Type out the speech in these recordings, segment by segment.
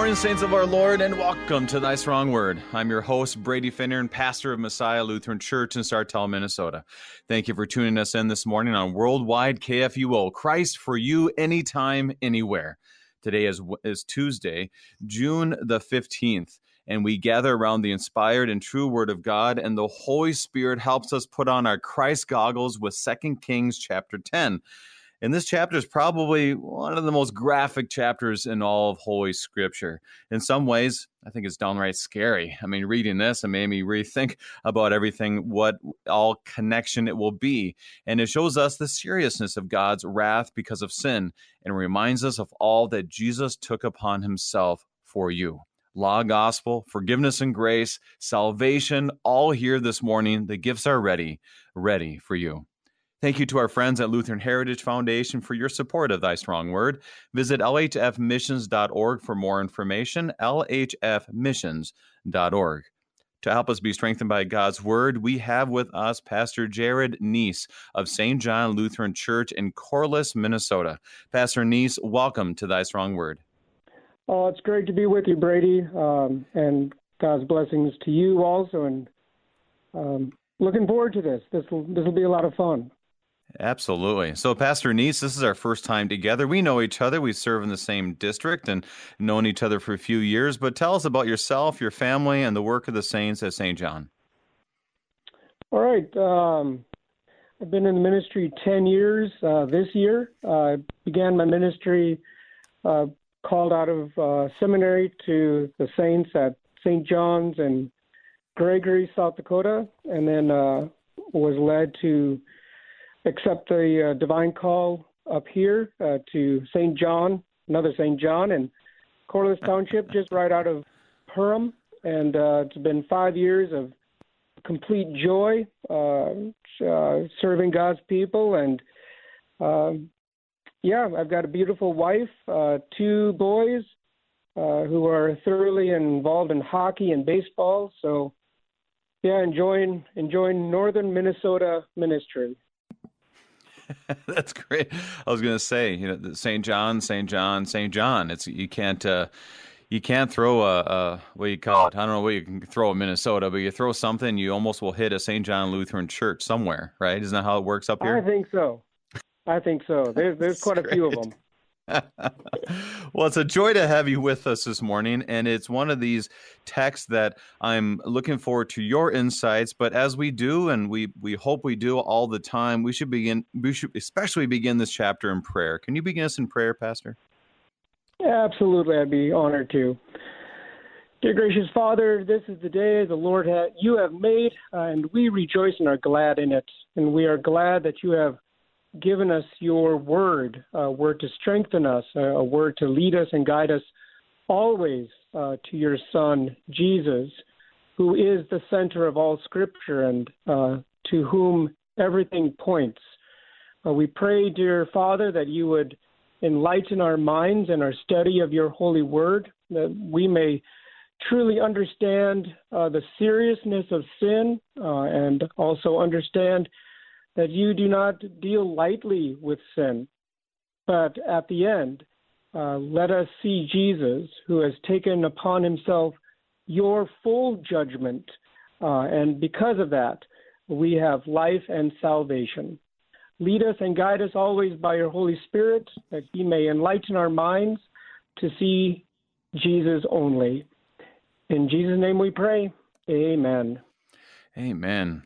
morning, saints of our Lord, and welcome to Thy Strong Word. I'm your host, Brady Finnern, and pastor of Messiah Lutheran Church in Sartell, Minnesota. Thank you for tuning us in this morning on Worldwide KFUO, Christ for you, anytime, anywhere. Today is, is Tuesday, June the 15th, and we gather around the inspired and true Word of God, and the Holy Spirit helps us put on our Christ goggles with Second Kings chapter 10. And this chapter is probably one of the most graphic chapters in all of Holy Scripture. In some ways, I think it's downright scary. I mean, reading this, it made me rethink about everything, what all connection it will be. And it shows us the seriousness of God's wrath because of sin and reminds us of all that Jesus took upon himself for you. Law, gospel, forgiveness and grace, salvation, all here this morning. The gifts are ready, ready for you. Thank you to our friends at Lutheran Heritage Foundation for your support of Thy Strong Word. Visit lhfmissions.org for more information, lhfmissions.org. To help us be strengthened by God's Word, we have with us Pastor Jared Neese of St. John Lutheran Church in Corliss, Minnesota. Pastor Neese, welcome to Thy Strong Word. Oh, it's great to be with you, Brady, um, and God's blessings to you also. And um, looking forward to this. This will this will be a lot of fun. Absolutely. So, Pastor Neese, this is our first time together. We know each other. We serve in the same district and known each other for a few years. But tell us about yourself, your family, and the work of the saints at St. John. All right. Um, I've been in the ministry 10 years uh, this year. I uh, began my ministry uh, called out of uh, seminary to the saints at St. John's in Gregory, South Dakota, and then uh, was led to accept the uh, divine call up here uh, to St. John, another St. John in Corliss Township, just right out of Perham. And uh, it's been five years of complete joy uh, uh, serving God's people. And um, yeah, I've got a beautiful wife, uh, two boys who are thoroughly involved in hockey and baseball. So yeah, enjoying enjoying northern Minnesota ministry. That's great. I was going to say, you know, St. John, St. John, St. John. It's you can't uh, you can't throw a, a what do you call it? I don't know what you can throw in Minnesota, but you throw something, you almost will hit a St. John Lutheran church somewhere, right? Isn't that how it works up here? I think so. I think so. There's there's quite a few of them. well, it's a joy to have you with us this morning. And it's one of these texts that I'm looking forward to your insights. But as we do, and we, we hope we do all the time, we should begin, we should especially begin this chapter in prayer. Can you begin us in prayer, Pastor? Absolutely. I'd be honored to. Dear gracious Father, this is the day the Lord ha- you have made, uh, and we rejoice and are glad in it. And we are glad that you have given us your word, a word to strengthen us, a word to lead us and guide us always uh, to your Son, Jesus, who is the center of all Scripture and uh, to whom everything points. Uh, we pray, dear Father, that you would enlighten our minds and our study of your holy word, that we may truly understand uh, the seriousness of sin uh, and also understand that you do not deal lightly with sin. But at the end, uh, let us see Jesus, who has taken upon himself your full judgment. Uh, and because of that, we have life and salvation. Lead us and guide us always by your Holy Spirit, that he may enlighten our minds to see Jesus only. In Jesus' name we pray. Amen. Amen.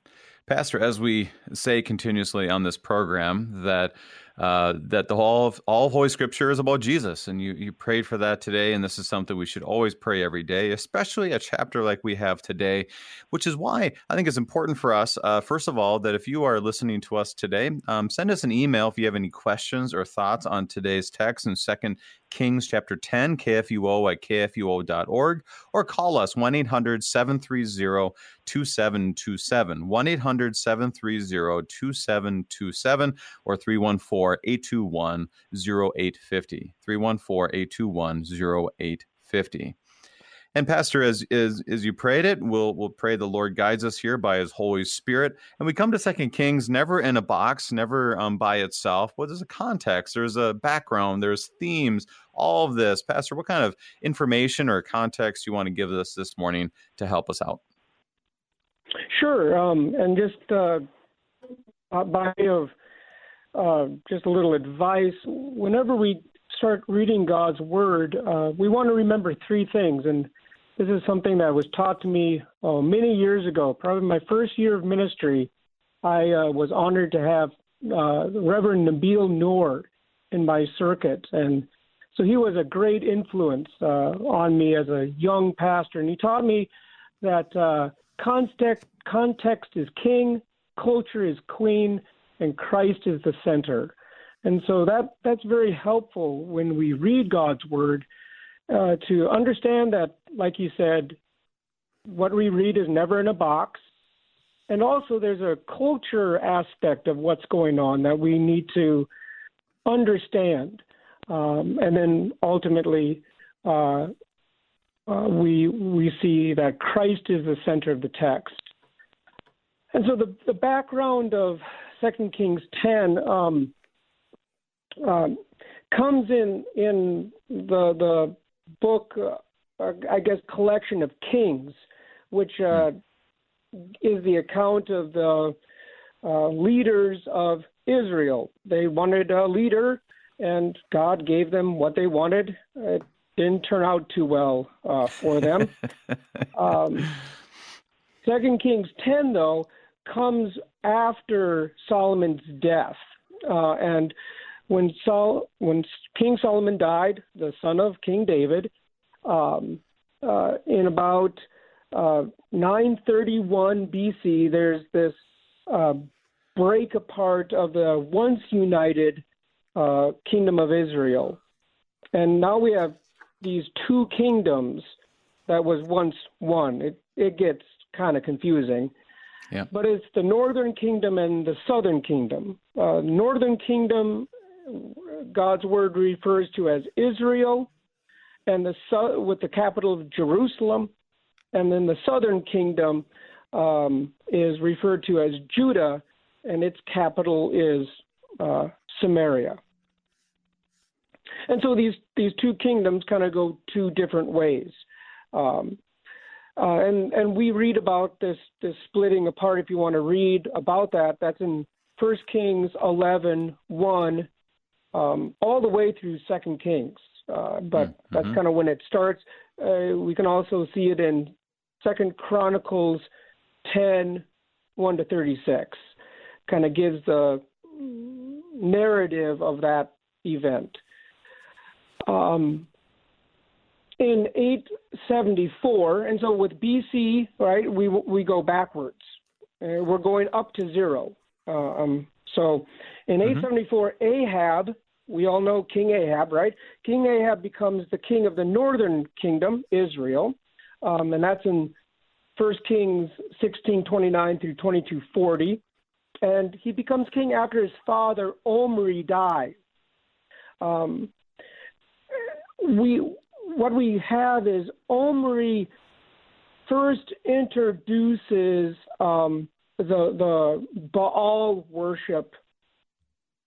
Pastor, as we say continuously on this program, that uh, that the all of, all of Holy Scripture is about Jesus, and you you prayed for that today, and this is something we should always pray every day, especially a chapter like we have today, which is why I think it's important for us. Uh, first of all, that if you are listening to us today, um, send us an email if you have any questions or thoughts on today's text in Second Kings chapter 10, KFUO at kfuo.org, or call us 1 800 730 2727, 1 800 730 2727, or 314 821 0850. 314 821 0850. And Pastor, as as as you prayed it, we'll we'll pray the Lord guides us here by His Holy Spirit, and we come to Second Kings, never in a box, never um, by itself. Well, there's a context, there's a background, there's themes, all of this. Pastor, what kind of information or context you want to give us this morning to help us out? Sure, um, and just uh, by way of uh, just a little advice, whenever we start reading God's Word, uh, we want to remember three things. And this is something that was taught to me oh, many years ago, probably my first year of ministry. I uh, was honored to have uh, Reverend Nabil Nour in my circuit. And so he was a great influence uh, on me as a young pastor. And he taught me that uh, context, context is king, culture is queen, and Christ is the center. And so that that's very helpful when we read God's word uh, to understand that, like you said, what we read is never in a box. And also, there's a culture aspect of what's going on that we need to understand. Um, and then ultimately, uh, uh, we we see that Christ is the center of the text. And so the the background of Second Kings ten. Um, um, comes in in the the book, uh, I guess, collection of Kings, which uh, is the account of the uh, leaders of Israel. They wanted a leader, and God gave them what they wanted. It didn't turn out too well uh, for them. um, Second Kings ten, though, comes after Solomon's death, uh, and when Sol when King Solomon died, the son of King David, um, uh, in about uh, 931 BC, there's this uh, break apart of the once united uh, kingdom of Israel, and now we have these two kingdoms that was once one. It it gets kind of confusing. Yeah. But it's the northern kingdom and the southern kingdom. Uh, northern kingdom God's word refers to as Israel, and the with the capital of Jerusalem, and then the southern kingdom um, is referred to as Judah, and its capital is uh, Samaria. And so these these two kingdoms kind of go two different ways. Um, uh, and and we read about this this splitting apart. If you want to read about that, that's in First Kings 11, 1 um, all the way through Second Kings. Uh, but mm-hmm. that's kind of when it starts. Uh, we can also see it in Second Chronicles 10, 1 to 36. Kind of gives the narrative of that event. Um, in 874, and so with BC, right, we we go backwards. Uh, we're going up to zero. Uh, um, so in mm-hmm. 874, Ahab we all know King Ahab, right? King Ahab becomes the king of the northern kingdom, Israel, um, and that's in 1 Kings 16:29 through 22:40. And he becomes king after his father Omri dies. Um, we what we have is Omri first introduces um, the the Baal worship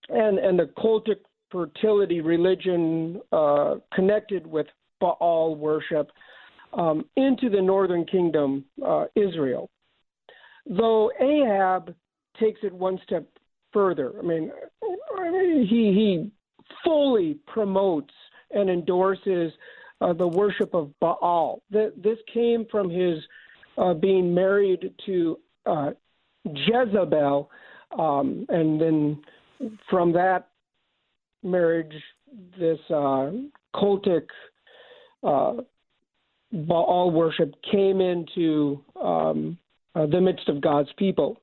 and and the cultic fertility religion uh, connected with Baal worship um, into the northern kingdom, uh, Israel. Though Ahab takes it one step further. I mean, he he fully promotes and endorses uh, the worship of Baal. This came from his uh, being married to uh, Jezebel, um, and then from that marriage, this uh, cultic uh, Baal worship came into um, uh, the midst of God's people.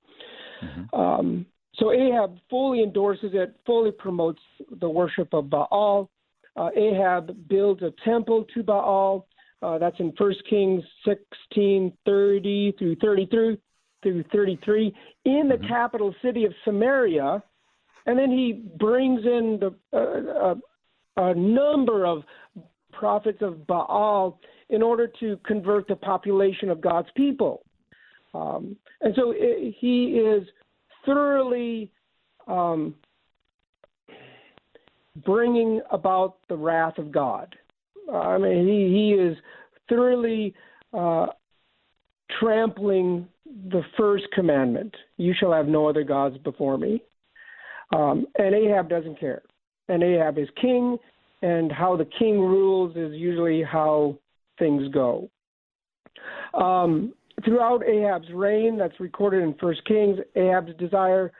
Mm-hmm. Um, so Ahab fully endorses it, fully promotes the worship of Baal. Uh, Ahab builds a temple to Baal. Uh, that's in 1 Kings 16, 30 through 33, through 33 in the mm-hmm. capital city of Samaria and then he brings in the, uh, uh, a number of prophets of Baal in order to convert the population of God's people. Um, and so it, he is thoroughly um, bringing about the wrath of God. Uh, I mean, he, he is thoroughly uh, trampling the first commandment you shall have no other gods before me. Um, and Ahab doesn't care. And Ahab is king, and how the king rules is usually how things go. Um, throughout Ahab's reign, that's recorded in First Kings, Ahab's desire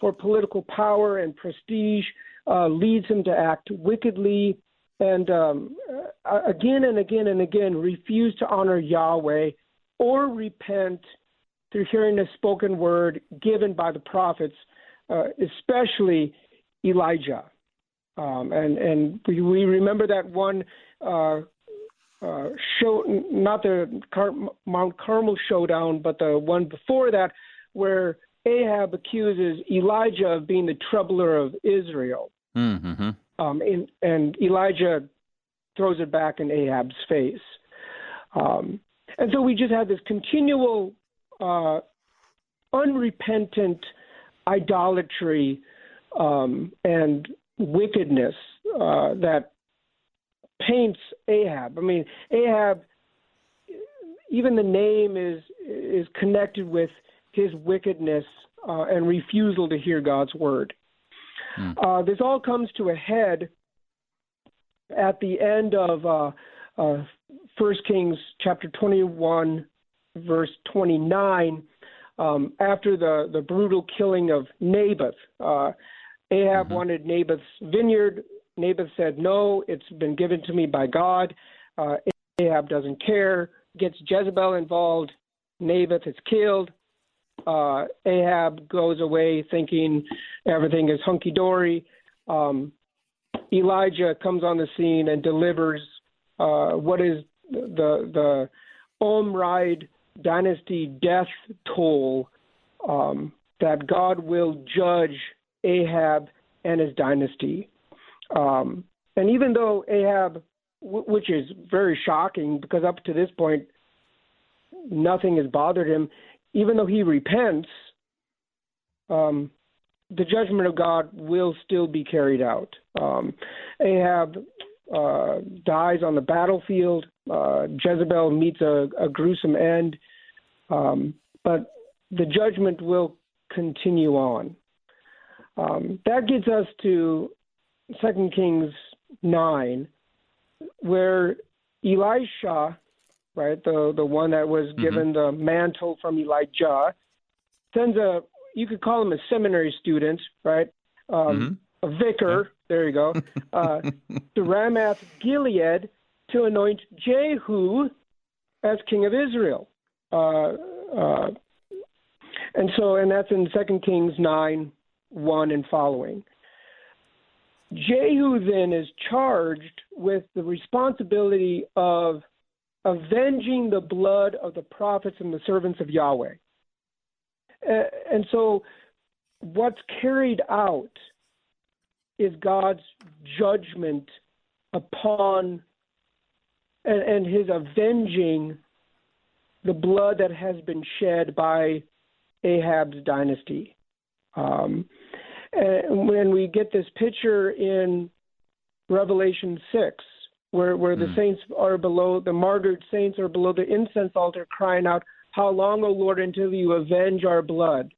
for political power and prestige uh, leads him to act wickedly and um, uh, again and again and again refuse to honor Yahweh or repent through hearing a spoken word given by the prophets, uh, especially Elijah. Um, and and we, we remember that one uh, uh, show, not the Car- Mount Carmel showdown, but the one before that, where Ahab accuses Elijah of being the troubler of Israel. Mm-hmm. Um, and, and, Elijah throws it back in Ahab's face. Um, and so we just have this continual, uh, unrepentant idolatry um, and wickedness uh, that paints Ahab. I mean, Ahab, even the name is is connected with his wickedness uh, and refusal to hear God's word. Mm. Uh, this all comes to a head at the end of uh, uh, First Kings chapter 21, verse 29. Um, after the, the brutal killing of Naboth, uh, Ahab mm-hmm. wanted Naboth's vineyard. Naboth said, No, it's been given to me by God. Uh, Ahab doesn't care, gets Jezebel involved. Naboth is killed. Uh, Ahab goes away thinking everything is hunky dory. Um, Elijah comes on the scene and delivers uh, what is the the Omride dynasty death toll um, that God will judge Ahab and his dynasty. Um, and even though Ahab, w- which is very shocking because up to this point nothing has bothered him, even though he repents, um, the judgment of God will still be carried out. Um, Ahab uh, dies on the battlefield. Uh, Jezebel meets a, a gruesome end, um, but the judgment will continue on. Um, that gets us to 2 Kings nine, where Elisha right? The the one that was mm-hmm. given the mantle from Elijah, sends a you could call him a seminary student, right? Um, mm-hmm. A vicar. Yeah. There you go. Uh, to Ramoth Gilead to anoint Jehu as king of Israel. Uh, uh, and so, and that's in Second Kings nine one and following. Jehu then is charged with the responsibility of avenging the blood of the prophets and the servants of Yahweh. And so, what's carried out is God's judgment upon and, and his avenging the blood that has been shed by Ahab's dynasty. Um, and when we get this picture in Revelation 6, where where the mm. saints are below the martyred saints are below the incense altar crying out how long o lord until you avenge our blood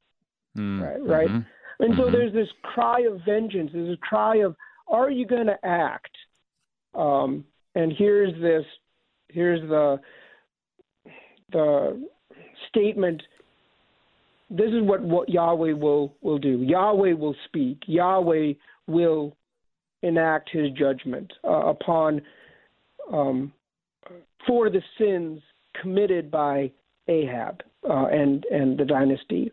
mm. right right mm-hmm. and so mm-hmm. there's this cry of vengeance there's a cry of are you going to act um, and here's this here's the the statement this is what, what Yahweh will, will do. Yahweh will speak. Yahweh will enact his judgment uh, upon um, for the sins committed by Ahab uh, and and the dynasty.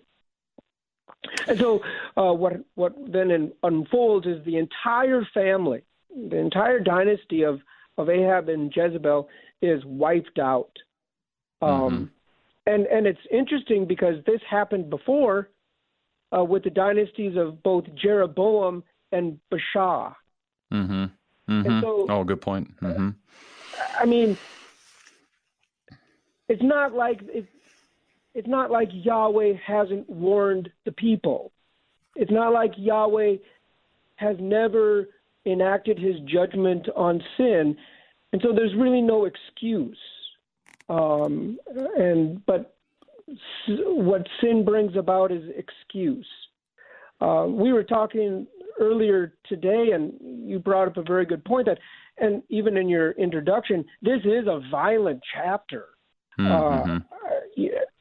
And so, uh, what what then unfolds is the entire family, the entire dynasty of of Ahab and Jezebel is wiped out. Um, mm-hmm. And and it's interesting because this happened before uh, with the dynasties of both Jeroboam and Baasha. Mm-hmm. Mm-hmm. So, oh, good point. Mm-hmm. I mean, it's not like it's it's not like Yahweh hasn't warned the people. It's not like Yahweh has never enacted his judgment on sin, and so there's really no excuse. Um, and but what sin brings about is excuse. Uh, we were talking earlier today, and you brought up a very good point that, and even in your introduction, this is a violent chapter. Mm-hmm. Uh,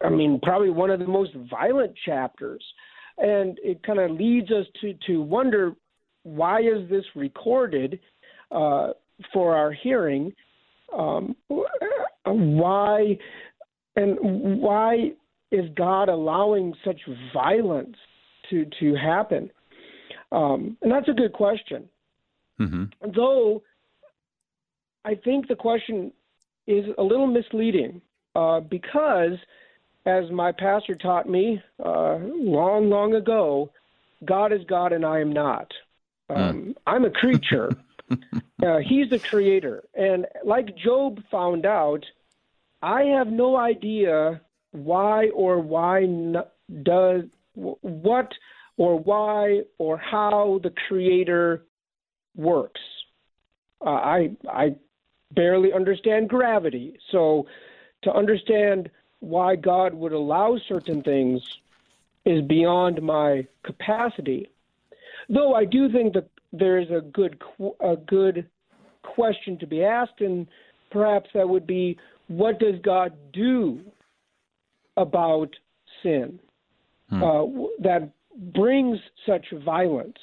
I mean, probably one of the most violent chapters, and it kind of leads us to to wonder why is this recorded uh, for our hearing? Um, why and why is God allowing such violence to to happen? Um, and that's a good question. Mm-hmm. Though I think the question is a little misleading uh, because, as my pastor taught me uh, long, long ago, God is God and I am not. Hmm. Um, mm. I'm a creature. uh, he's the creator. And like Job found out, I have no idea why or why n- does what or why or how the creator works. Uh, I I barely understand gravity, so to understand why God would allow certain things is beyond my capacity. Though I do think that there is a good a good question to be asked, and perhaps that would be, what does God do about sin hmm. uh, that brings such violence?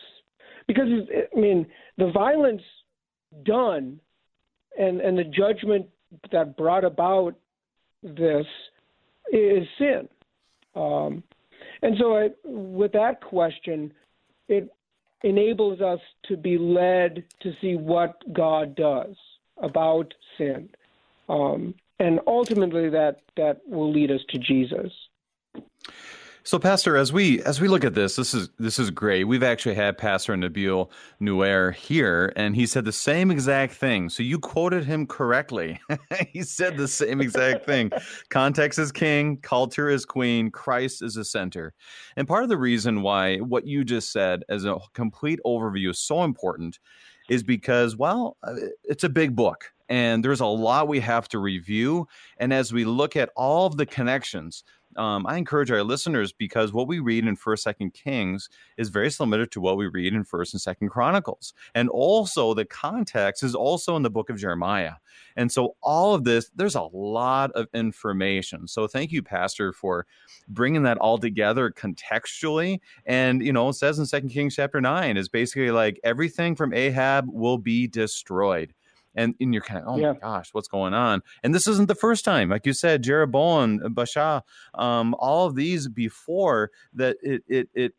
Because I mean, the violence done and and the judgment that brought about this is sin. Um, and so, I, with that question, it enables us to be led to see what God does about sin. Um, and ultimately, that, that will lead us to Jesus. So, Pastor, as we as we look at this, this is this is great. We've actually had Pastor Nabil Nour here, and he said the same exact thing. So you quoted him correctly. he said the same exact thing. Context is king, culture is queen, Christ is the center. And part of the reason why what you just said as a complete overview is so important is because, well, uh, it's a big book and there's a lot we have to review. And as we look at all of the connections, um, I encourage our listeners because what we read in First, Second Kings is very similar to what we read in First and Second Chronicles, and also the context is also in the book of Jeremiah. And so all of this, there's a lot of information. So thank you, Pastor, for bringing that all together contextually. And you know, it says in Second Kings chapter nine is basically like everything from Ahab will be destroyed and, and you're kind of, oh yeah. my gosh, what's going on? And this isn't the first time, like you said, Jeroboam, Baasha, um, all of these before that it it it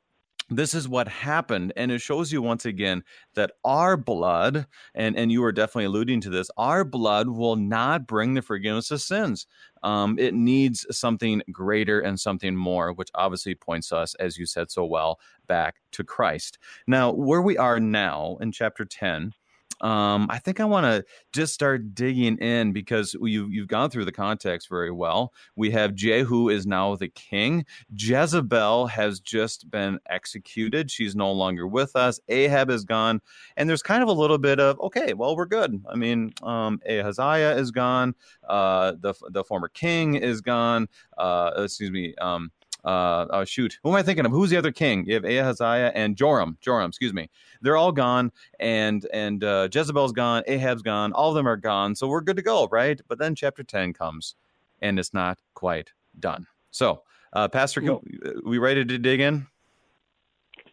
this is what happened and it shows you once again that our blood and and you were definitely alluding to this our blood will not bring the forgiveness of sins um, it needs something greater and something more which obviously points us as you said so well back to christ now where we are now in chapter 10 um, I think I want to just start digging in because you, you've gone through the context very well. We have Jehu is now the king. Jezebel has just been executed. She's no longer with us. Ahab is gone. And there's kind of a little bit of, okay, well, we're good. I mean, um, Ahaziah is gone. Uh, the, the former king is gone. Uh, excuse me. Um, uh, oh shoot, who am I thinking of? Who's the other king? You have Ahaziah and Joram. Joram, excuse me. They're all gone, and and uh, Jezebel's gone. Ahab's gone. All of them are gone. So we're good to go, right? But then chapter ten comes, and it's not quite done. So, uh, Pastor, can, we ready to dig in?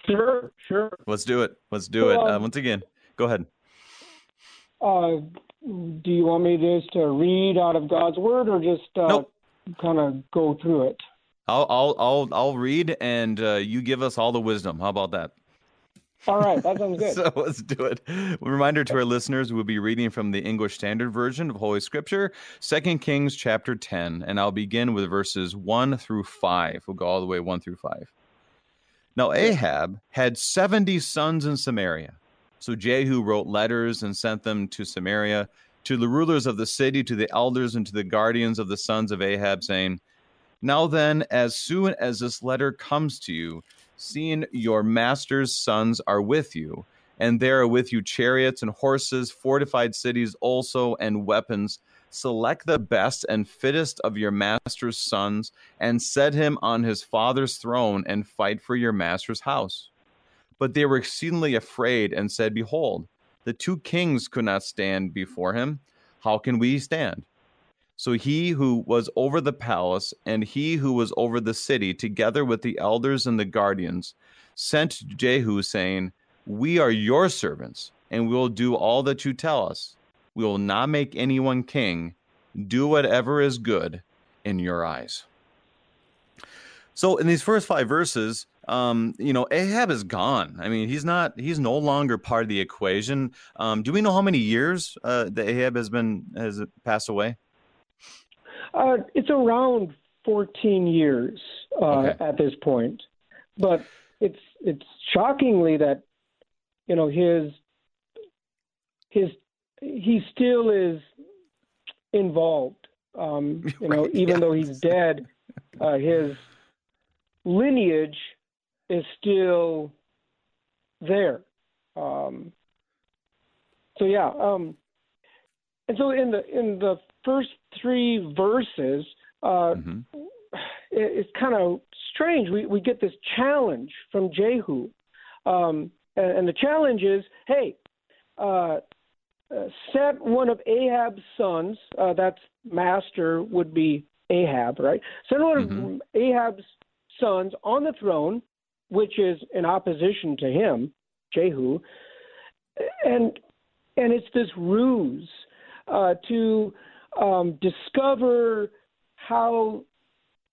Sure, sure. Let's do it. Let's do it. Uh, once again, go ahead. Uh, do you want me just to read out of God's word, or just uh, nope. kind of go through it? I'll I'll I'll I'll read and uh, you give us all the wisdom. How about that? All right, that sounds good. so let's do it. A reminder to our listeners, we'll be reading from the English Standard Version of Holy Scripture, Second Kings chapter 10, and I'll begin with verses 1 through 5. We'll go all the way 1 through 5. Now Ahab had 70 sons in Samaria. So Jehu wrote letters and sent them to Samaria to the rulers of the city, to the elders, and to the guardians of the sons of Ahab, saying, Now then, as soon as this letter comes to you, seeing your master's sons are with you, and there are with you chariots and horses, fortified cities also, and weapons. Select the best and fittest of your master's sons, and set him on his father's throne, and fight for your master's house. But they were exceedingly afraid, and said, Behold, the two kings could not stand before him. How can we stand? So he who was over the palace and he who was over the city, together with the elders and the guardians, sent Jehu, saying, We are your servants, and we will do all that you tell us. We will not make anyone king. Do whatever is good in your eyes. So, in these first five verses, um, you know, Ahab is gone. I mean, he's not, he's no longer part of the equation. Um, do we know how many years uh, that Ahab has been, has passed away? Uh, it's around 14 years uh, okay. at this point, but it's it's shockingly that you know his his he still is involved. Um, you know, even though he's dead, uh, his lineage is still there. Um, so yeah, um, and so in the in the first three verses, uh, mm-hmm. it, it's kind of strange. We we get this challenge from Jehu, um, and, and, the challenge is, hey, uh, uh, set one of Ahab's sons. Uh, that's master would be Ahab, right? Set one mm-hmm. of Ahab's sons on the throne, which is in opposition to him, Jehu, and and it's this ruse uh, to um, discover how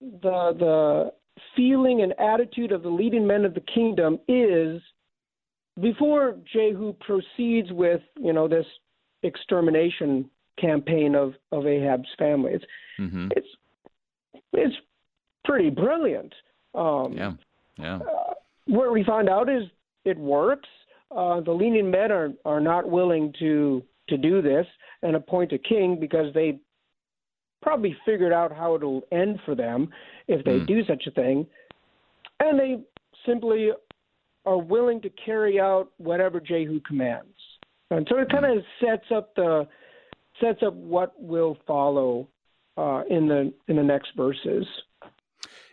the the feeling and attitude of the leading men of the kingdom is before Jehu proceeds with you know this extermination campaign of of Ahab's family. It's mm-hmm. it's it's pretty brilliant. Um, yeah, yeah. Uh, what we find out is it works. Uh, the leading men are are not willing to to do this and appoint a king because they probably figured out how it'll end for them if they mm. do such a thing. And they simply are willing to carry out whatever Jehu commands. And so it kind of sets up the sets up what will follow uh, in the in the next verses.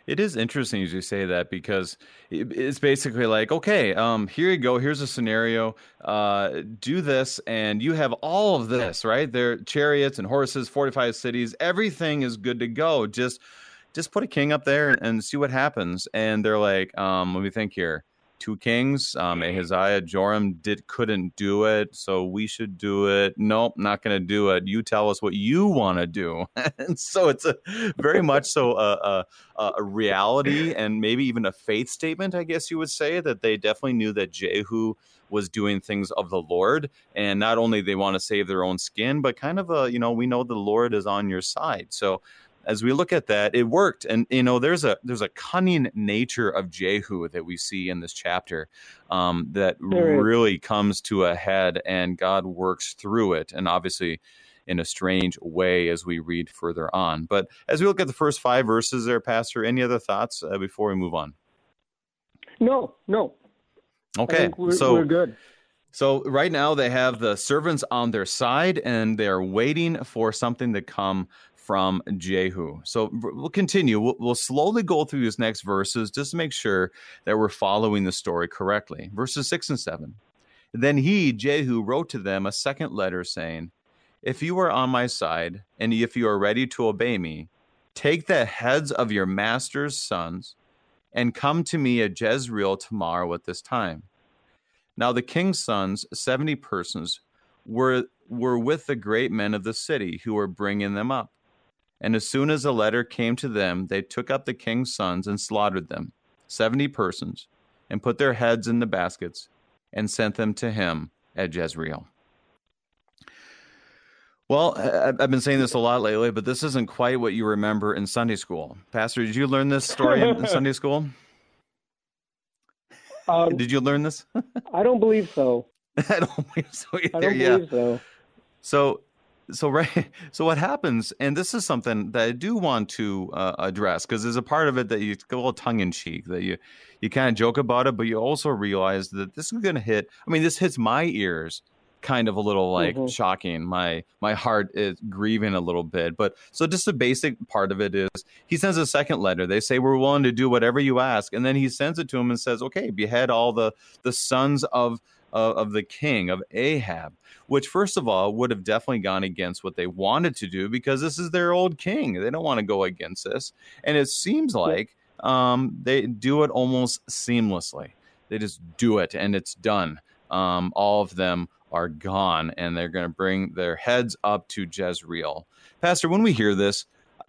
It is interesting as you say that because it's basically like, okay, um, here you go. Here's a scenario. Uh, do this, and you have all of this, right? There, chariots and horses, fortified cities. Everything is good to go. Just, just put a king up there and see what happens. And they're like, um, let me think here two kings. Um, Ahaziah, Joram did couldn't do it, so we should do it. Nope, not going to do it. You tell us what you want to do, and so it's a very much so a, a, a, reality and maybe even a faith statement, I guess you would say that they definitely knew that Jehu was doing things of the Lord, and not only they want to save their own skin, but kind of a you know we know the Lord is on your side, so as we look at that, it worked. And you know, there's a there's a cunning nature of Jehu that we see in this chapter um, that really comes to a head, and God works through it, and obviously in a strange way as we read further on. But as we look at the first five verses, there, Pastor, any other thoughts uh, before we move on? No, no. Okay, we're, so we're good. So right now they have the servants on their side and they're waiting for something to come from Jehu. So we'll continue. We'll, we'll, slowly go through these next verses just to make sure that we're following the story correctly. Verses 6 and 7. Then he, Jehu, wrote to them a second letter saying, If you are on my side, and if you are ready to obey me, take the heads of your master's sons and come to me at Jezreel tomorrow at this time. Now the king's sons, 70 persons, were, were with the great men of the city who were bringing them up. And as soon as the letter came to them, they took up the king's sons and slaughtered them, seventy persons, and put their heads in the baskets, and sent them to him at Jezreel. Well, I've been saying this a lot lately, but this isn't quite what you remember in Sunday school. Pastor, did you learn this story in Sunday school? Um, did you learn this? I don't believe so. I don't believe so either. I don't yeah. believe so. So so right so what happens and this is something that i do want to uh, address because there's a part of it that you go a little tongue-in-cheek that you you kind of joke about it but you also realize that this is going to hit i mean this hits my ears kind of a little like mm-hmm. shocking my my heart is grieving a little bit but so just the basic part of it is he sends a second letter they say we're willing to do whatever you ask and then he sends it to him and says okay behead all the the sons of of, of the king of Ahab, which first of all would have definitely gone against what they wanted to do because this is their old king. They don't want to go against this, and it seems like um, they do it almost seamlessly. They just do it, and it's done. Um, all of them are gone, and they're going to bring their heads up to Jezreel. Pastor, when we hear this,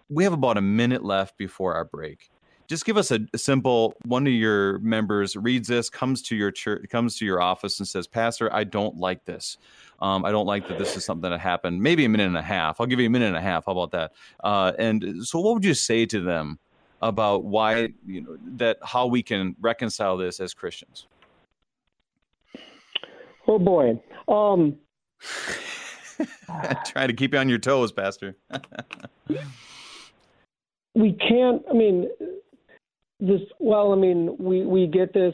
we have about a minute left before our break just give us a, a, simple one of your members reads this comes to your church comes to your office and says pastor i don't like this. Um, i don't like that this is something that happened. Maybe a minute and a half. I'll give you a minute and a half. How about that? Uh, and so what would you say to them about why you know that how we can reconcile this as christians? Oh boy. Um try to keep you on your toes pastor. We can't i mean this well, I mean, we we get this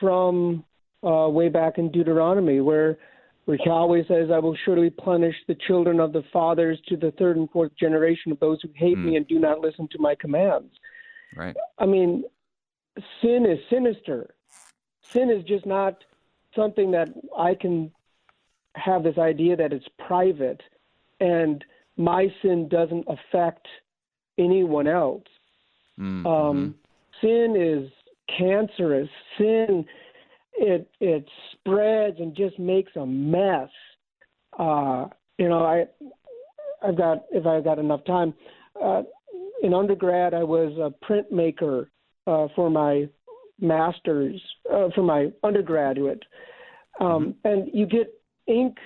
from uh, way back in Deuteronomy, where where Yahweh says, "I will surely punish the children of the fathers to the third and fourth generation of those who hate mm. me and do not listen to my commands." Right. I mean, sin is sinister. Sin is just not something that I can have this idea that it's private and my sin doesn't affect anyone else. Mm-hmm. Um, sin is cancerous. Sin it it spreads and just makes a mess. Uh, you know, I I've got if I've got enough time. Uh, in undergrad, I was a printmaker uh, for my master's uh, for my undergraduate, um, mm-hmm. and you get ink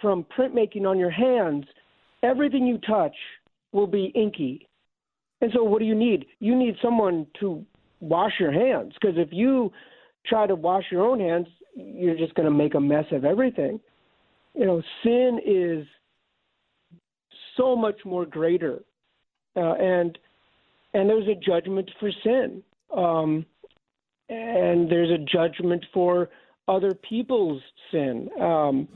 from printmaking on your hands. Everything you touch will be inky. And so, what do you need? You need someone to wash your hands because if you try to wash your own hands, you're just going to make a mess of everything. You know, sin is so much more greater, uh, and and there's a judgment for sin, um, and there's a judgment for other people's sin. Um,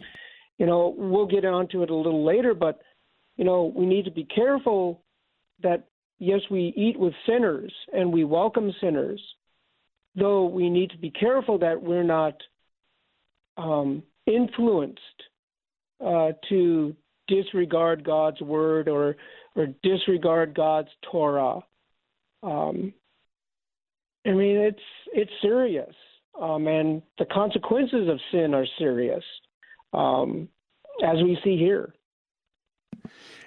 you know, we'll get onto it a little later, but you know, we need to be careful that yes, we eat with sinners and we welcome sinners, though we need to be careful that we're not um, influenced uh, to disregard God's word or or disregard God's Torah. Um, I mean, it's it's serious, um, and the consequences of sin are serious, um, as we see here.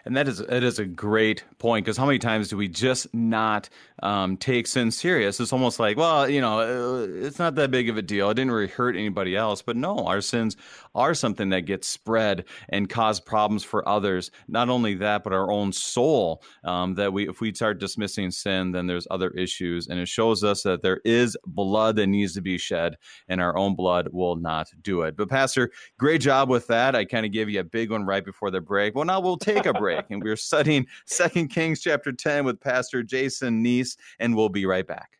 And that is it is a great point because how many times do we just not um, take sin serious? It's almost like, well, you know, uh, it's not that big of a deal. It didn't really hurt anybody else. But no, our sins are something that gets spread and cause problems for others. Not only that, but our own soul. Um, that we, if we start dismissing sin, then there's other issues, and it shows us that there is blood that needs to be shed, and our own blood will not do it. But Pastor, great job with that. I kind of gave you a big one right before the break. Well, now we'll take a break. And we're studying Second Kings chapter 10 with Pastor Jason Neese, and we'll be right back.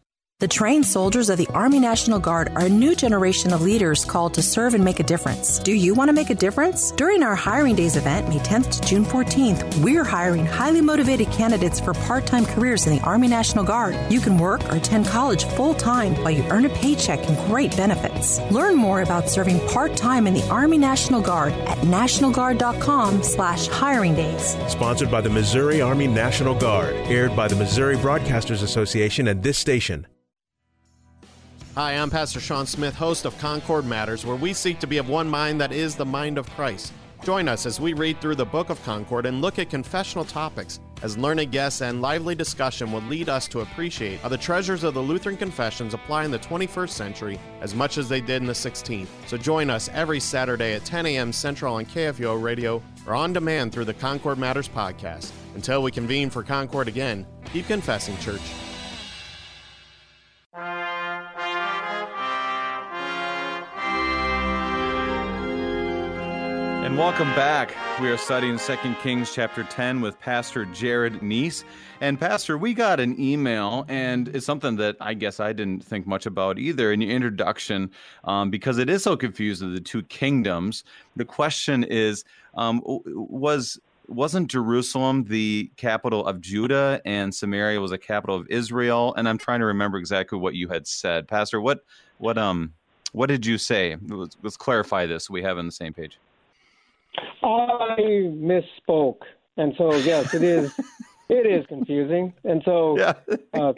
The trained soldiers of the Army National Guard are a new generation of leaders called to serve and make a difference. Do you want to make a difference? During our Hiring Days event, May 10th to June 14th, we're hiring highly motivated candidates for part time careers in the Army National Guard. You can work or attend college full time while you earn a paycheck and great benefits. Learn more about serving part time in the Army National Guard at nationalguard.com slash hiring days. Sponsored by the Missouri Army National Guard, aired by the Missouri Broadcasters Association and this station. Hi, I'm Pastor Sean Smith, host of Concord Matters, where we seek to be of one mind that is the mind of Christ. Join us as we read through the Book of Concord and look at confessional topics, as learned guests and lively discussion will lead us to appreciate how the treasures of the Lutheran confessions apply in the 21st century as much as they did in the 16th. So join us every Saturday at 10 a.m. Central on KFUO Radio or on demand through the Concord Matters podcast. Until we convene for Concord again, keep confessing, church. Welcome back. We are studying 2 Kings chapter 10 with Pastor Jared Neese. And Pastor, we got an email, and it's something that I guess I didn't think much about either in your introduction, um, because it is so confused confusing the two kingdoms. The question is, um, was wasn't Jerusalem the capital of Judah and Samaria was a capital of Israel? And I'm trying to remember exactly what you had said, Pastor. What what um what did you say? Let's, let's clarify this. So we have on the same page. I misspoke, and so yes, it is. it is confusing, and so yeah. uh,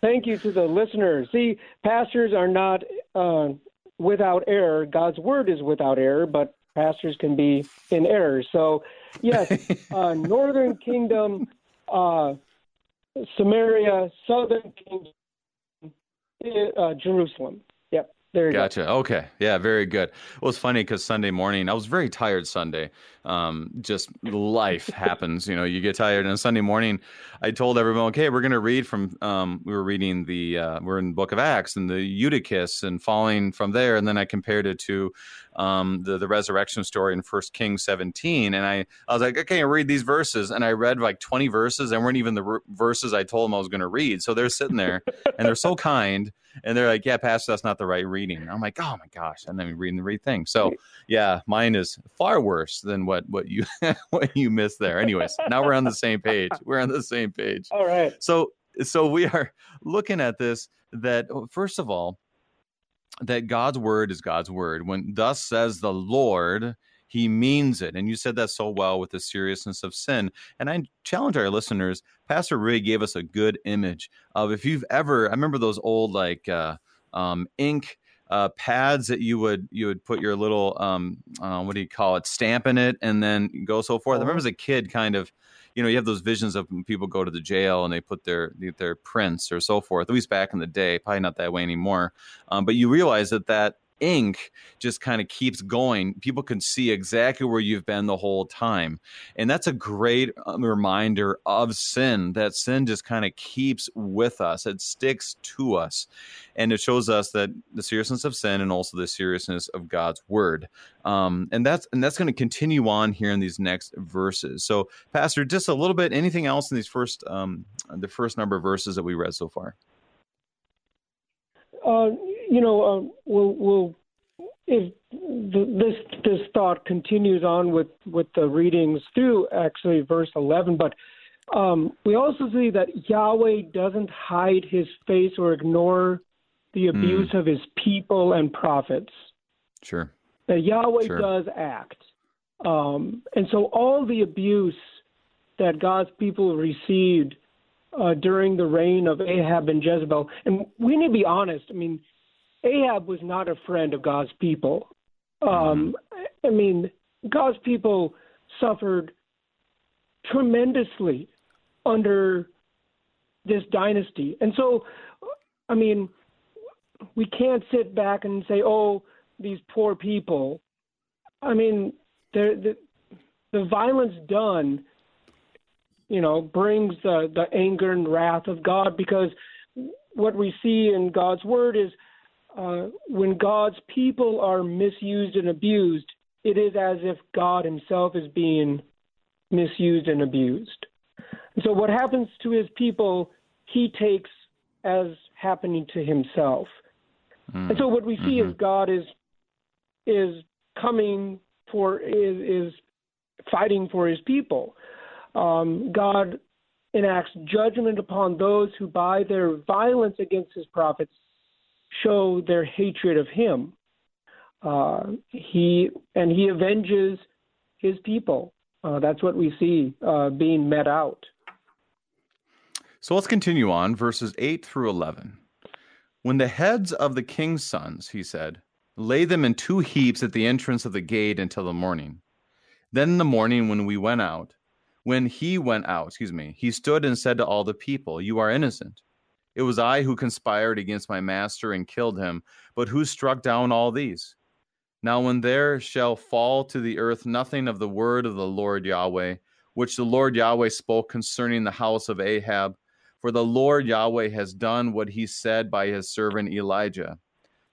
thank you to the listeners. See, pastors are not uh, without error. God's word is without error, but pastors can be in error. So, yes, uh, Northern Kingdom, uh, Samaria, Southern Kingdom, uh, Jerusalem. There gotcha. Go. Okay. Yeah, very good. Well, it's funny because Sunday morning, I was very tired Sunday. Um, just life happens, you know, you get tired. And Sunday morning, I told everyone, okay, we're going to read from, um, we were reading the, uh, we're in the book of Acts and the Eutychus and falling from there. And then I compared it to um, the, the resurrection story in First Kings 17. And I, I was like, okay, I read these verses. And I read like 20 verses and weren't even the r- verses I told them I was going to read. So they're sitting there and they're so kind and they're like, "Yeah, Pastor, that's not the right reading." I'm like, "Oh my gosh!" And then reading the right thing. So, yeah, mine is far worse than what what what you what you missed there. Anyways, now we're on the same page. We're on the same page. All right. So, so we are looking at this. That first of all, that God's word is God's word. When thus says the Lord, he means it. And you said that so well with the seriousness of sin. And I challenge our listeners. Pastor Ray gave us a good image of if you've ever, I remember those old like uh, um, ink uh, pads that you would you would put your little um, uh, what do you call it stamp in it and then go so forth. I remember as a kid, kind of you know, you have those visions of people go to the jail and they put their their prints or so forth. At least back in the day, probably not that way anymore. Um, but you realize that that ink just kind of keeps going, people can see exactly where you've been the whole time. And that's a great um, reminder of sin, that sin just kind of keeps with us, it sticks to us. And it shows us that the seriousness of sin and also the seriousness of God's word. Um, and that's and that's going to continue on here in these next verses. So, Pastor, just a little bit. Anything else in these first um, the first number of verses that we read so far? Uh, you know, uh, we'll, we'll if this this thought continues on with with the readings through actually verse 11 but um, we also see that Yahweh doesn't hide his face or ignore the hmm. abuse mm. of his people and prophets. Sure. That Yahweh sure. does act. Um, and so all the abuse that God's people received uh, during the reign of Ahab and Jezebel, and we need to be honest, I mean, Ahab was not a friend of God's people. Um, I mean, God's people suffered tremendously under this dynasty. And so, I mean, we can't sit back and say, oh, these poor people. I mean, the, the violence done, you know, brings the, the anger and wrath of God because what we see in God's word is uh, when God's people are misused and abused, it is as if God Himself is being misused and abused. And so, what happens to His people, He takes as happening to himself. Mm. And so what we see mm-hmm. is God is is coming for is is fighting for his people. Um, God enacts judgment upon those who by their violence against his prophets show their hatred of him. Uh, he and he avenges his people. Uh, that's what we see uh, being met out. So let's continue on, verses 8 through 11. When the heads of the king's sons, he said, lay them in two heaps at the entrance of the gate until the morning. Then in the morning, when we went out, when he went out, excuse me, he stood and said to all the people, You are innocent. It was I who conspired against my master and killed him, but who struck down all these? Now, when there shall fall to the earth nothing of the word of the Lord Yahweh, which the Lord Yahweh spoke concerning the house of Ahab, for the Lord Yahweh has done what he said by his servant Elijah.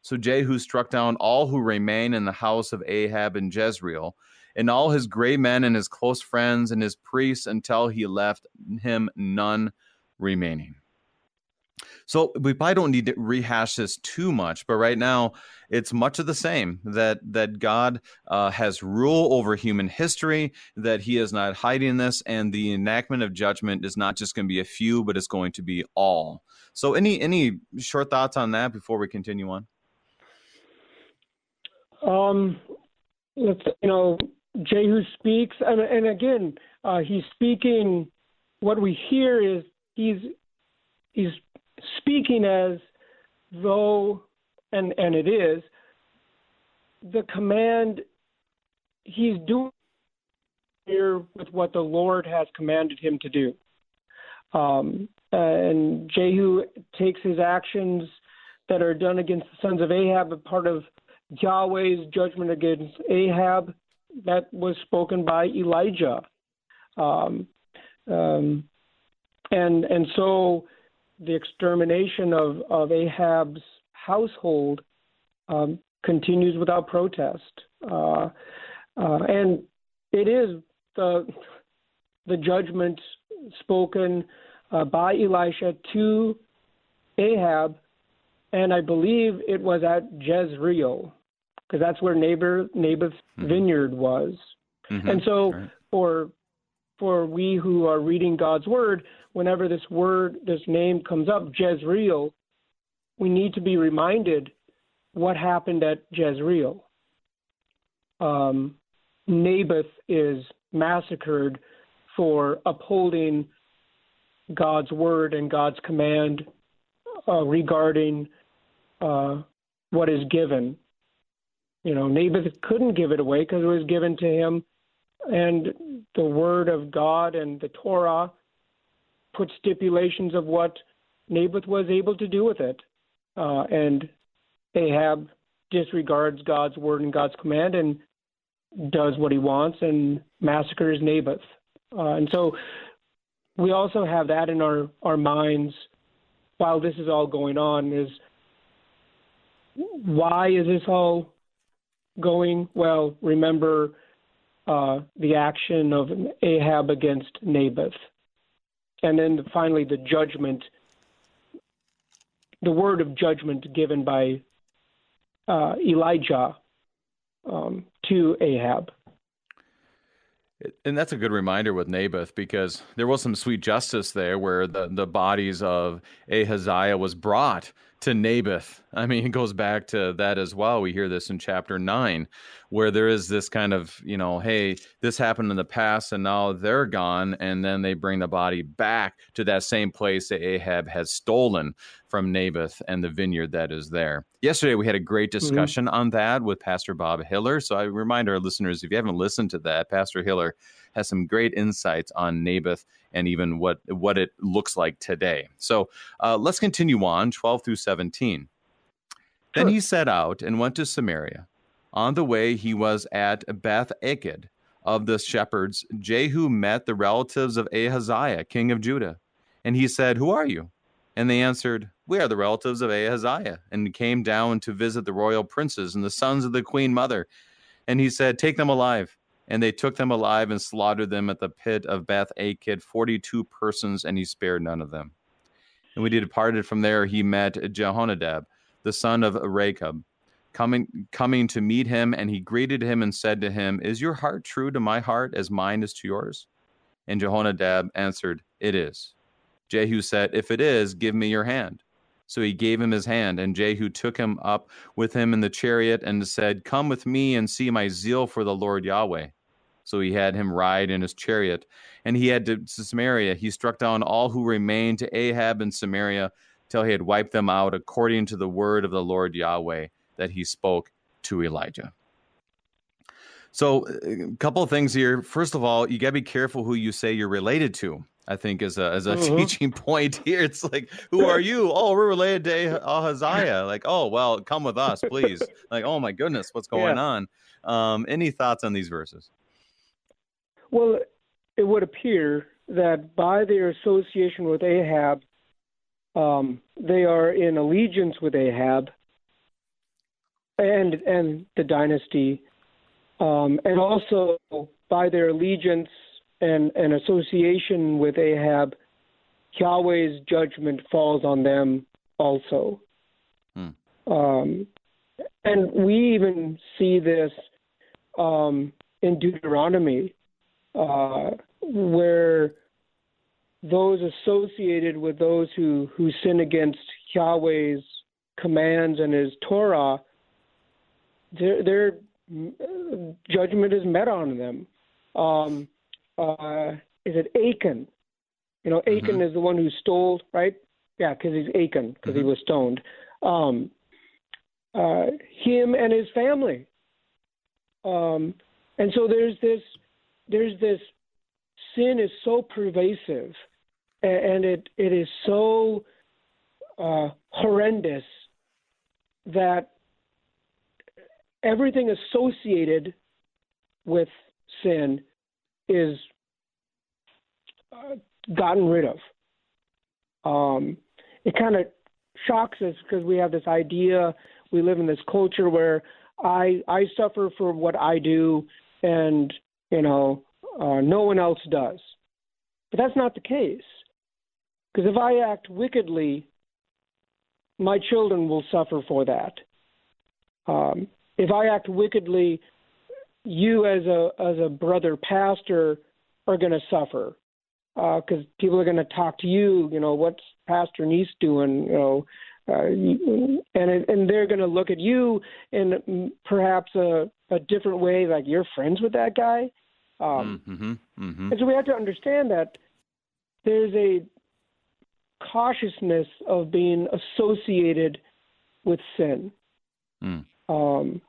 So Jehu struck down all who remain in the house of Ahab in Jezreel, and all his great men and his close friends and his priests until he left him none remaining. So we probably don't need to rehash this too much, but right now it's much of the same that that God uh, has rule over human history, that He is not hiding this, and the enactment of judgment is not just going to be a few, but it's going to be all. So any any short thoughts on that before we continue on? Um, let's you know Jehu speaks, and and again uh, he's speaking. What we hear is he's he's speaking as though, and, and it is, the command he's doing here with what the Lord has commanded him to do. Um, and Jehu takes his actions that are done against the sons of Ahab, a part of Yahweh's judgment against Ahab that was spoken by Elijah. Um, um, and and so the extermination of, of Ahab's household um, continues without protest. Uh, uh, and it is the, the judgment spoken uh, by Elisha to Ahab, and I believe it was at Jezreel, because that's where neighbor Naboth's mm-hmm. vineyard was. Mm-hmm. And so, right. for for we who are reading God's word, whenever this word, this name comes up, Jezreel, we need to be reminded what happened at Jezreel. Um, Naboth is massacred for upholding God's word and God's command uh, regarding uh, what is given. You know, Naboth couldn't give it away because it was given to him, and the word of God and the Torah put stipulations of what Naboth was able to do with it. Uh, and Ahab disregards God's word and God's command and does what he wants and massacres Naboth. Uh, and so we also have that in our, our minds while this is all going on is why is this all going? Well, remember uh, the action of Ahab against Naboth and then finally the judgment, the word of judgment given by uh, Elijah um, to Ahab. And that's a good reminder with Naboth because there was some sweet justice there where the, the bodies of Ahaziah was brought to Naboth. I mean, it goes back to that as well. We hear this in chapter nine, where there is this kind of, you know, hey, this happened in the past and now they're gone. And then they bring the body back to that same place that Ahab has stolen from Naboth and the vineyard that is there. Yesterday, we had a great mm-hmm. discussion mm-hmm. on that with Pastor Bob Hiller. So I remind our listeners, if you haven't listened to that, Pastor Hiller has some great insights on Naboth and even what what it looks like today. So uh, let's continue on, 12 through 17. Then he set out and went to Samaria. On the way, he was at Beth Eked of the shepherds. Jehu met the relatives of Ahaziah, king of Judah. And he said, Who are you? And they answered, We are the relatives of Ahaziah, and came down to visit the royal princes and the sons of the queen mother. And he said, Take them alive and they took them alive and slaughtered them at the pit of Beth Eked, 42 persons, and he spared none of them. And when he departed from there, he met Jehonadab, the son of Rechab, coming coming to meet him, and he greeted him and said to him, Is your heart true to my heart as mine is to yours? And Jehonadab answered, It is. Jehu said, If it is, give me your hand. So he gave him his hand, and Jehu took him up with him in the chariot and said, Come with me and see my zeal for the Lord Yahweh. So he had him ride in his chariot, and he had to Samaria. He struck down all who remained to Ahab in Samaria till he had wiped them out, according to the word of the Lord Yahweh that he spoke to Elijah. So, a couple of things here. First of all, you got to be careful who you say you're related to. I think as a as a mm-hmm. teaching point here, it's like, who are you? Oh, we're related to Ahaziah. Like, oh well, come with us, please. like, oh my goodness, what's going yeah. on? Um, any thoughts on these verses? Well, it would appear that by their association with Ahab, um, they are in allegiance with Ahab and and the dynasty, um, and also by their allegiance and, and association with Ahab, Yahweh's judgment falls on them also. Hmm. Um, and we even see this um, in Deuteronomy uh, where those associated with those who, who sin against Yahweh's commands and his Torah, their, their judgment is met on them. Um, uh, is it Achan? You know, Achan mm-hmm. is the one who stole, right? Yeah, because he's Achan, because mm-hmm. he was stoned. Um, uh, him and his family. Um, and so there's this there's this sin is so pervasive and it it is so uh, horrendous that everything associated with sin is uh, gotten rid of. Um, it kind of shocks us because we have this idea we live in this culture where I I suffer for what I do and you know, uh, no one else does. But that's not the case. Because if I act wickedly, my children will suffer for that. Um, if I act wickedly, you as a as a brother pastor are going to suffer because uh, people are going to talk to you. You know, what's Pastor Neese doing? You know, uh, and and they're going to look at you in perhaps a, a different way, like you're friends with that guy. Um, mm-hmm, mm-hmm. And so we have to understand that there's a cautiousness of being associated with sin. Mm. Um,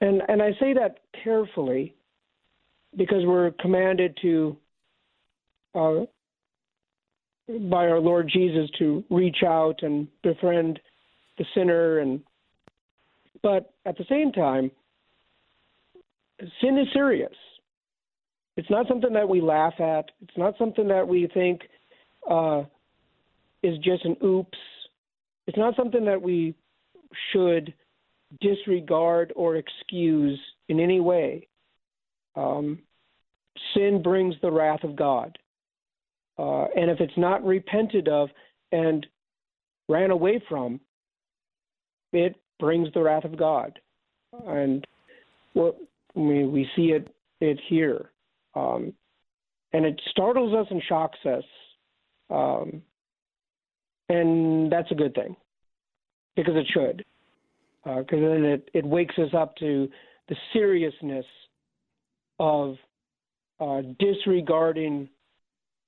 and and I say that carefully because we're commanded to uh, by our Lord Jesus to reach out and befriend the sinner and but at the same time sin is serious it's not something that we laugh at. It's not something that we think uh, is just an oops. It's not something that we should disregard or excuse in any way. Um, sin brings the wrath of God. Uh, and if it's not repented of and ran away from, it brings the wrath of God. And what we see it it here. Um, and it startles us and shocks us. Um, and that's a good thing because it should. Because uh, then it, it wakes us up to the seriousness of uh, disregarding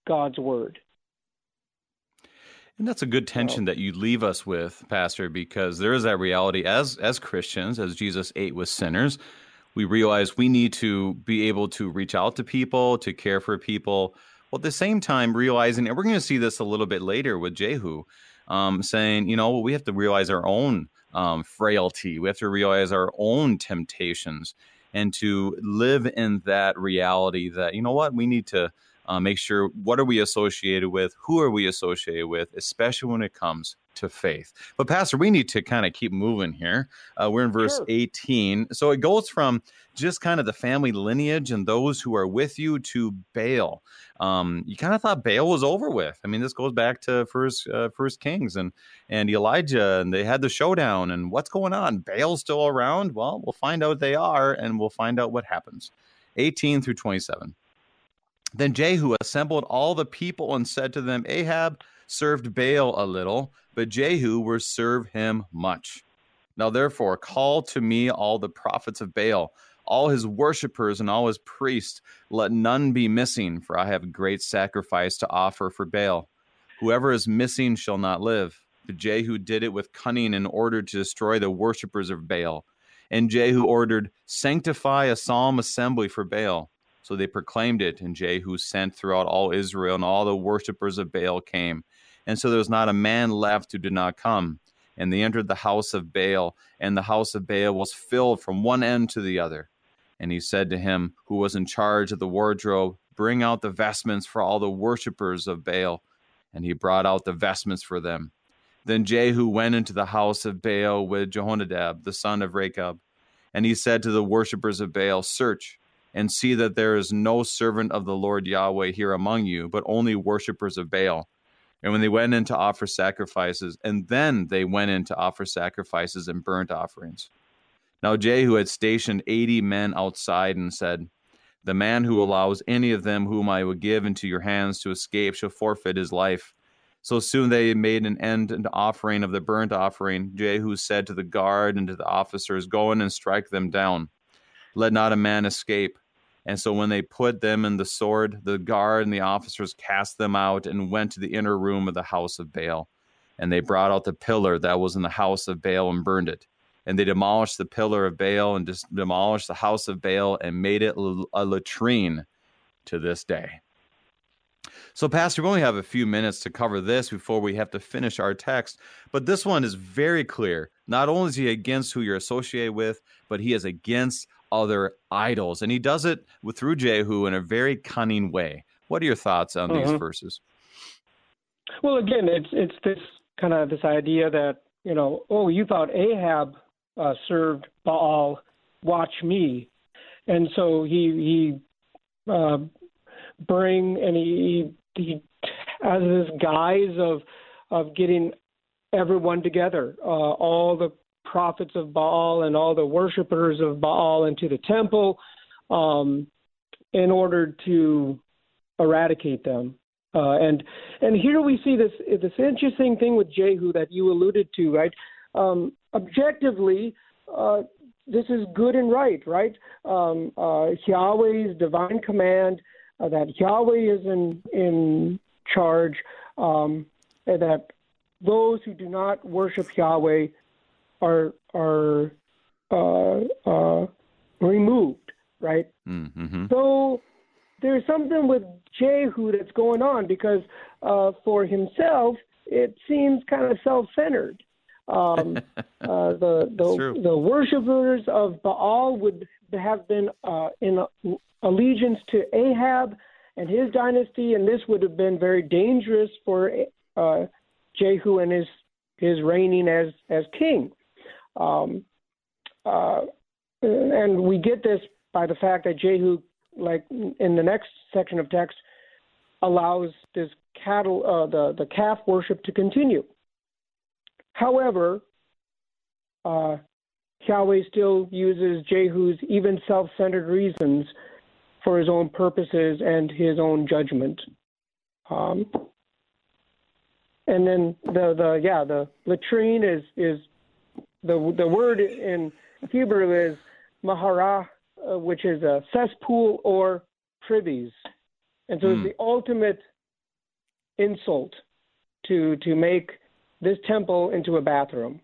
God's word. And that's a good tension that you leave us with, Pastor, because there is that reality as as Christians, as Jesus ate with sinners, we realize we need to be able to reach out to people, to care for people, while at the same time realizing, and we're going to see this a little bit later with Jehu, um, saying, you know, we have to realize our own um, frailty. We have to realize our own temptations and to live in that reality that, you know what, we need to Uh, make sure what are we associated with? Who are we associated with? Especially when it comes to faith. But Pastor, we need to kind of keep moving here. Uh, we're in verse sure. 18. So it goes from just kind of the family lineage and those who are with you to Baal. Um, you kind of thought Baal was over with. I mean, this goes back to first uh, First Kings and and Elijah, and they had the showdown. And what's going on? Baal's still around? Well, we'll find out they are, and we'll find out what happens. 18 through 27. Then Jehu assembled all the people and said to them, Ahab served Baal a little, but Jehu will serve him much. Now therefore, call to me all the prophets of Baal, all his worshippers and all his priests. Let none be missing, for I have great sacrifice to offer for Baal. Whoever is missing shall not live. But Jehu did it with cunning in order to destroy the worshippers of Baal. And Jehu ordered, Sanctify a solemn assembly for Baal. So they proclaimed it, and Jehu sent throughout all Israel, and all the worshippers of Baal came. And so there was not a man left who did not come. And they entered the house of Baal, and the house of Baal was filled from one end to the other. And he said to him, who was in charge of the wardrobe, Bring out the vestments for all the worshippers of Baal. And he brought out the vestments for them. Then Jehu went into the house of Baal with Jehonadab, the son of Rechab. And he said to the worshippers of Baal, Search and see that there is no servant of the Lord Yahweh here among you, but only worshippers of Baal. And when they went in to offer sacrifices, and then they went in to offer sacrifices and burnt offerings. Now Jehu had stationed eighty men outside and said, The man who allows any of them whom I will give into your hands to escape shall forfeit his life. So soon they made an end and offering of the burnt offering. Jehu said to the guard and to the officers, Go in and strike them down. Let not a man escape. And so when they put them in the sword, the guard and the officers cast them out and went to the inner room of the house of Baal. And they brought out the pillar that was in the house of Baal and burned it. And they demolished the pillar of Baal and demolished the house of Baal and made it a latrine to this day. So, Pastor, we only have a few minutes to cover this before we have to finish our text. But this one is very clear. Not only is he against who you're associated with, but he is against other idols. And he does it with, through Jehu in a very cunning way. What are your thoughts on mm-hmm. these verses? Well, again, it's it's this kind of this idea that you know, oh, you thought Ahab uh, served Baal, watch me, and so he he uh, bring and he, he has this guise of of getting everyone together, uh, all the prophets of Baal and all the worshippers of Baal into the temple um, in order to eradicate them. Uh, and and here we see this this interesting thing with Jehu that you alluded to, right? Um, objectively, uh, this is good and right, right? Um, uh, Yahweh's divine command uh, that Yahweh is in in charge, um, and that those who do not worship Yahweh are are uh, uh, removed, right? Mm-hmm. So there's something with Jehu that's going on because uh, for himself it seems kind of self-centered. Um, uh, the the, the worshippers of Baal would have been uh, in allegiance to Ahab and his dynasty, and this would have been very dangerous for uh, Jehu and his his reigning as as king. Um, uh, and we get this by the fact that Jehu, like in the next section of text, allows this cattle, uh, the the calf worship to continue. However, uh, Yahweh still uses Jehu's even self-centered reasons for his own purposes and his own judgment. Um, and then the the yeah the latrine is is the the word in Hebrew is mahara, uh, which is a cesspool or privies, and so mm. it's hmm. the ultimate insult to to make this temple into a bathroom.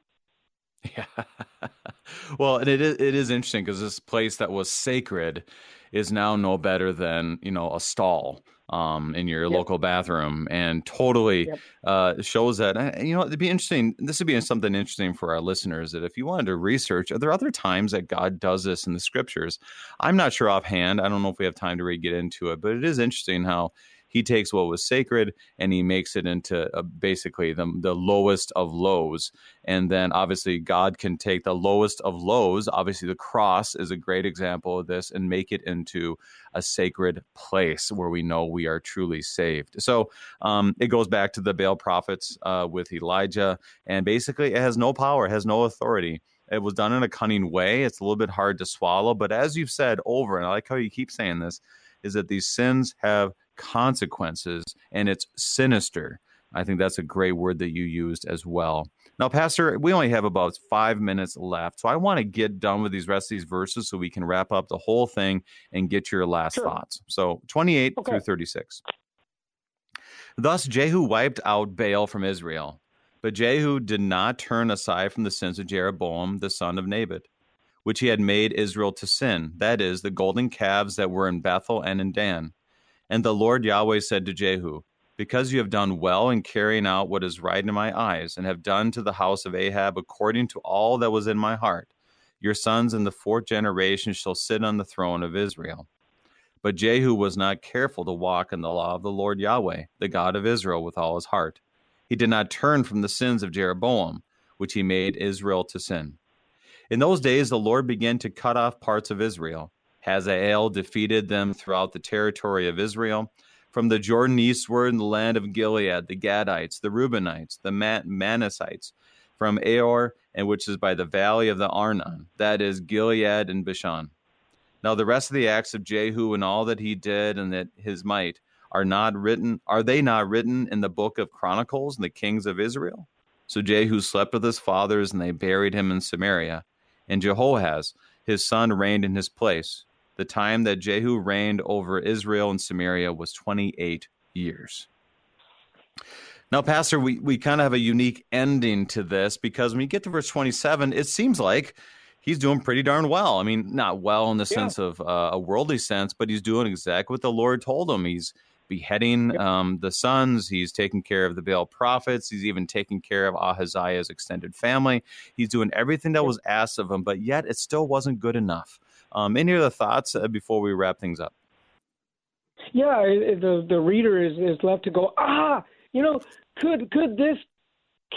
Yeah. well, and it is it is interesting because this place that was sacred is now no better than you know a stall um, in your yep. local bathroom, and totally yep. uh, shows that. You know, it'd be interesting. This would be something interesting for our listeners that if you wanted to research, are there other times that God does this in the scriptures? I'm not sure offhand. I don't know if we have time to really get into it, but it is interesting how he takes what was sacred and he makes it into uh, basically the, the lowest of lows. And then obviously, God can take the lowest of lows. Obviously, the cross is a great example of this and make it into a sacred place where we know we are truly saved. So um, it goes back to the Baal prophets uh, with Elijah. And basically, it has no power, has no authority. It was done in a cunning way. It's a little bit hard to swallow. But as you've said over, and I like how you keep saying this, is that these sins have consequences and it's sinister. I think that's a great word that you used as well. Now, Pastor, we only have about five minutes left. So I want to get done with these rest of these verses so we can wrap up the whole thing and get your last sure. thoughts. So 28 okay. through 36. Thus Jehu wiped out Baal from Israel. But Jehu did not turn aside from the sins of Jeroboam, the son of Nebat, which he had made Israel to sin, that is, the golden calves that were in Bethel and in Dan. And the Lord Yahweh said to Jehu, Because you have done well in carrying out what is right in my eyes, and have done to the house of Ahab according to all that was in my heart, your sons in the fourth generation shall sit on the throne of Israel. But Jehu was not careful to walk in the law of the Lord Yahweh, the God of Israel, with all his heart. He did not turn from the sins of Jeroboam, which he made Israel to sin. In those days, the Lord began to cut off parts of Israel Hazael defeated them throughout the territory of Israel. From the Jordan eastward in the land of Gilead, the Gadites, the Reubenites, the Manassites, from Aroer, and which is by the valley of the Arnon, that is Gilead and Bashan. Now the rest of the acts of Jehu and all that he did and that his might are not written are they not written in the book of Chronicles and the kings of Israel? So Jehu slept with his fathers and they buried him in Samaria. And Jehoahaz, his son, reigned in his place. The time that Jehu reigned over Israel and Samaria was 28 years. Now, Pastor, we, we kind of have a unique ending to this because when you get to verse 27, it seems like he's doing pretty darn well. I mean, not well in the yeah. sense of uh, a worldly sense, but he's doing exactly what the Lord told him. He's beheading um, the sons. He's taking care of the Baal prophets. He's even taking care of Ahaziah's extended family. He's doing everything that was asked of him, but yet it still wasn't good enough. Um, any other thoughts uh, before we wrap things up? Yeah, the the reader is, is left to go. Ah, you know, could could this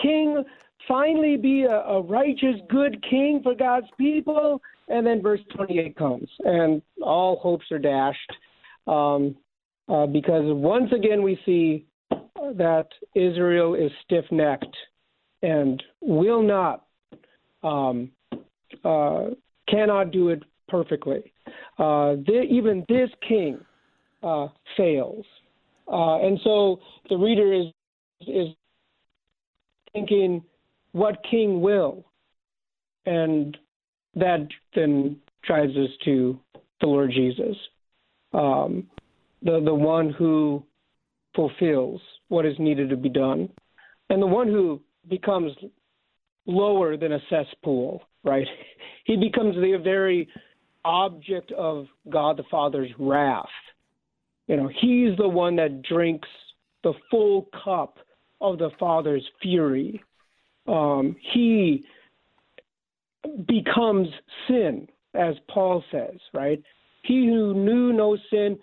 king finally be a, a righteous, good king for God's people? And then verse 28 comes, and all hopes are dashed. Um, uh, because once again we see that Israel is stiff necked and will not, um, uh, cannot do it perfectly. Uh, even this king uh, fails. Uh, and so the reader is, is thinking, what king will? And that then drives us to the Lord Jesus. Um, the, the one who fulfills what is needed to be done, and the one who becomes lower than a cesspool, right? He becomes the very object of God the Father's wrath. You know, he's the one that drinks the full cup of the Father's fury. Um, he becomes sin, as Paul says, right? He who knew no sin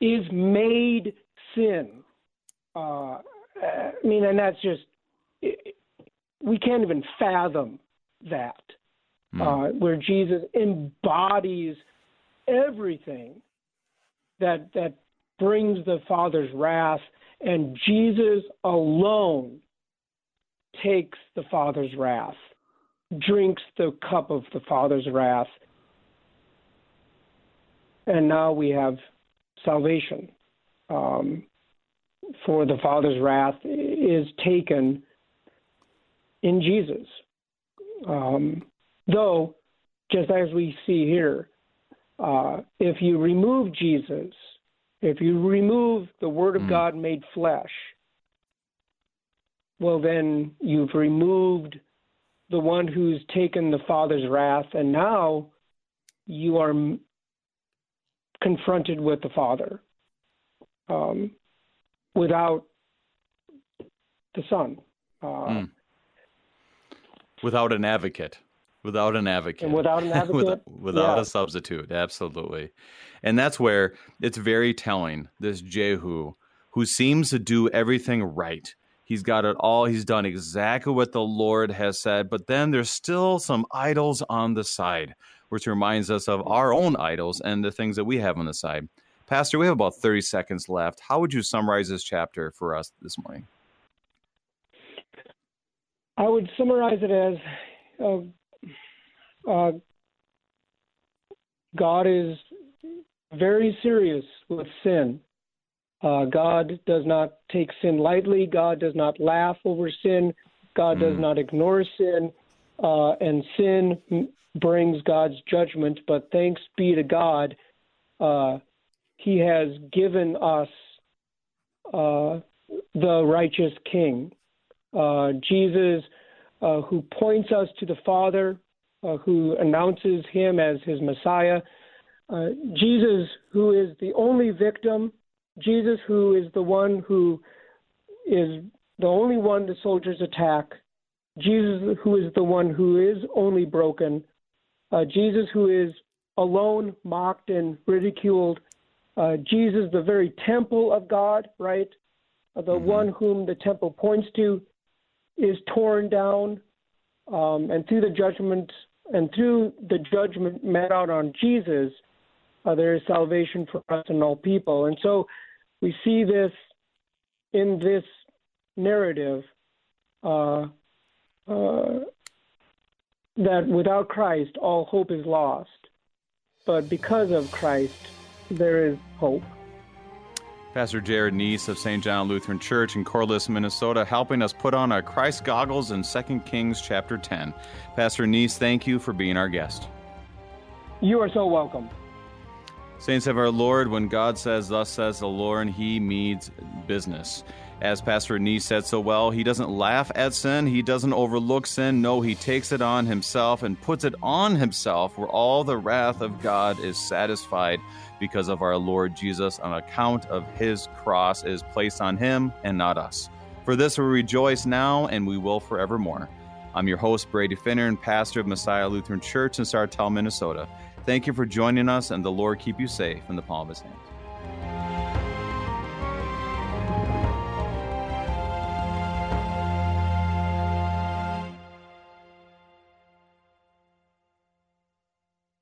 is made sin. Uh, I mean, and that's just we can't even fathom that. Mm. Uh, where Jesus embodies everything that that brings the Father's wrath, and Jesus alone takes the Father's wrath, drinks the cup of the Father's wrath, and now we have salvation. Um, for the Father's wrath is taken in Jesus. Um, though, just as we see here, uh, if you remove Jesus, if you remove the Word of mm. God made flesh, well, then you've removed the one who's taken the Father's wrath, and now you are confronted with the Father um, without the Son. Uh, mm. Without an advocate. Without an advocate. And without an advocate, without, without yeah. a substitute, absolutely. And that's where it's very telling. This Jehu, who seems to do everything right, he's got it all. He's done exactly what the Lord has said, but then there's still some idols on the side, which reminds us of our own idols and the things that we have on the side. Pastor, we have about 30 seconds left. How would you summarize this chapter for us this morning? I would summarize it as uh, uh, God is very serious with sin. Uh, God does not take sin lightly. God does not laugh over sin. God does not ignore sin. Uh, and sin brings God's judgment. But thanks be to God, uh, He has given us uh, the righteous King. Uh, Jesus, uh, who points us to the Father, uh, who announces him as his Messiah. Uh, Jesus, who is the only victim. Jesus, who is the one who is the only one the soldiers attack. Jesus, who is the one who is only broken. Uh, Jesus, who is alone, mocked, and ridiculed. Uh, Jesus, the very temple of God, right? Uh, the mm-hmm. one whom the temple points to is torn down, um, and through the judgment and through the judgment met out on Jesus, uh, there is salvation for us and all people. And so we see this in this narrative uh, uh, that without Christ, all hope is lost. But because of Christ, there is hope. Pastor Jared Neese of St. John Lutheran Church in Corliss, Minnesota, helping us put on our Christ goggles in 2 Kings chapter 10. Pastor Neese, thank you for being our guest. You are so welcome. Saints of our Lord, when God says, Thus says the Lord, he means business. As Pastor Neese said so well, he doesn't laugh at sin, he doesn't overlook sin. No, he takes it on himself and puts it on himself, where all the wrath of God is satisfied because of our Lord Jesus on account of his cross is placed on him and not us. For this we rejoice now and we will forevermore. I'm your host, Brady Finnern, and pastor of Messiah Lutheran Church in Sartell, Minnesota. Thank you for joining us, and the Lord keep you safe in the palm of his hand.